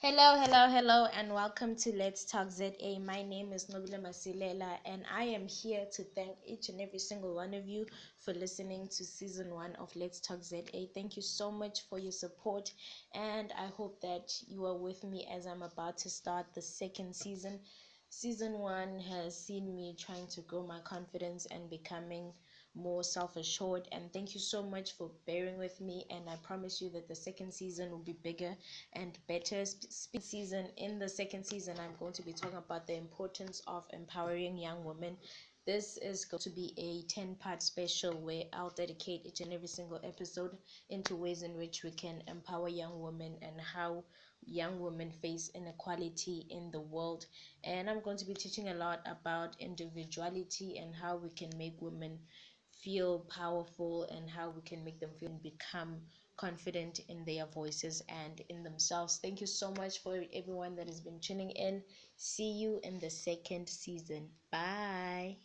Hello, hello, hello, and welcome to Let's Talk ZA. My name is Nobile Masilela, and I am here to thank each and every single one of you for listening to season one of Let's Talk ZA. Thank you so much for your support, and I hope that you are with me as I'm about to start the second season. Season one has seen me trying to grow my confidence and becoming more self assured. And thank you so much for bearing with me. And I promise you that the second season will be bigger and better. Speak season in the second season, I'm going to be talking about the importance of empowering young women. This is going to be a 10 part special where I'll dedicate each and every single episode into ways in which we can empower young women and how young women face inequality in the world. And I'm going to be teaching a lot about individuality and how we can make women feel powerful and how we can make them feel and become confident in their voices and in themselves. Thank you so much for everyone that has been tuning in. See you in the second season. Bye.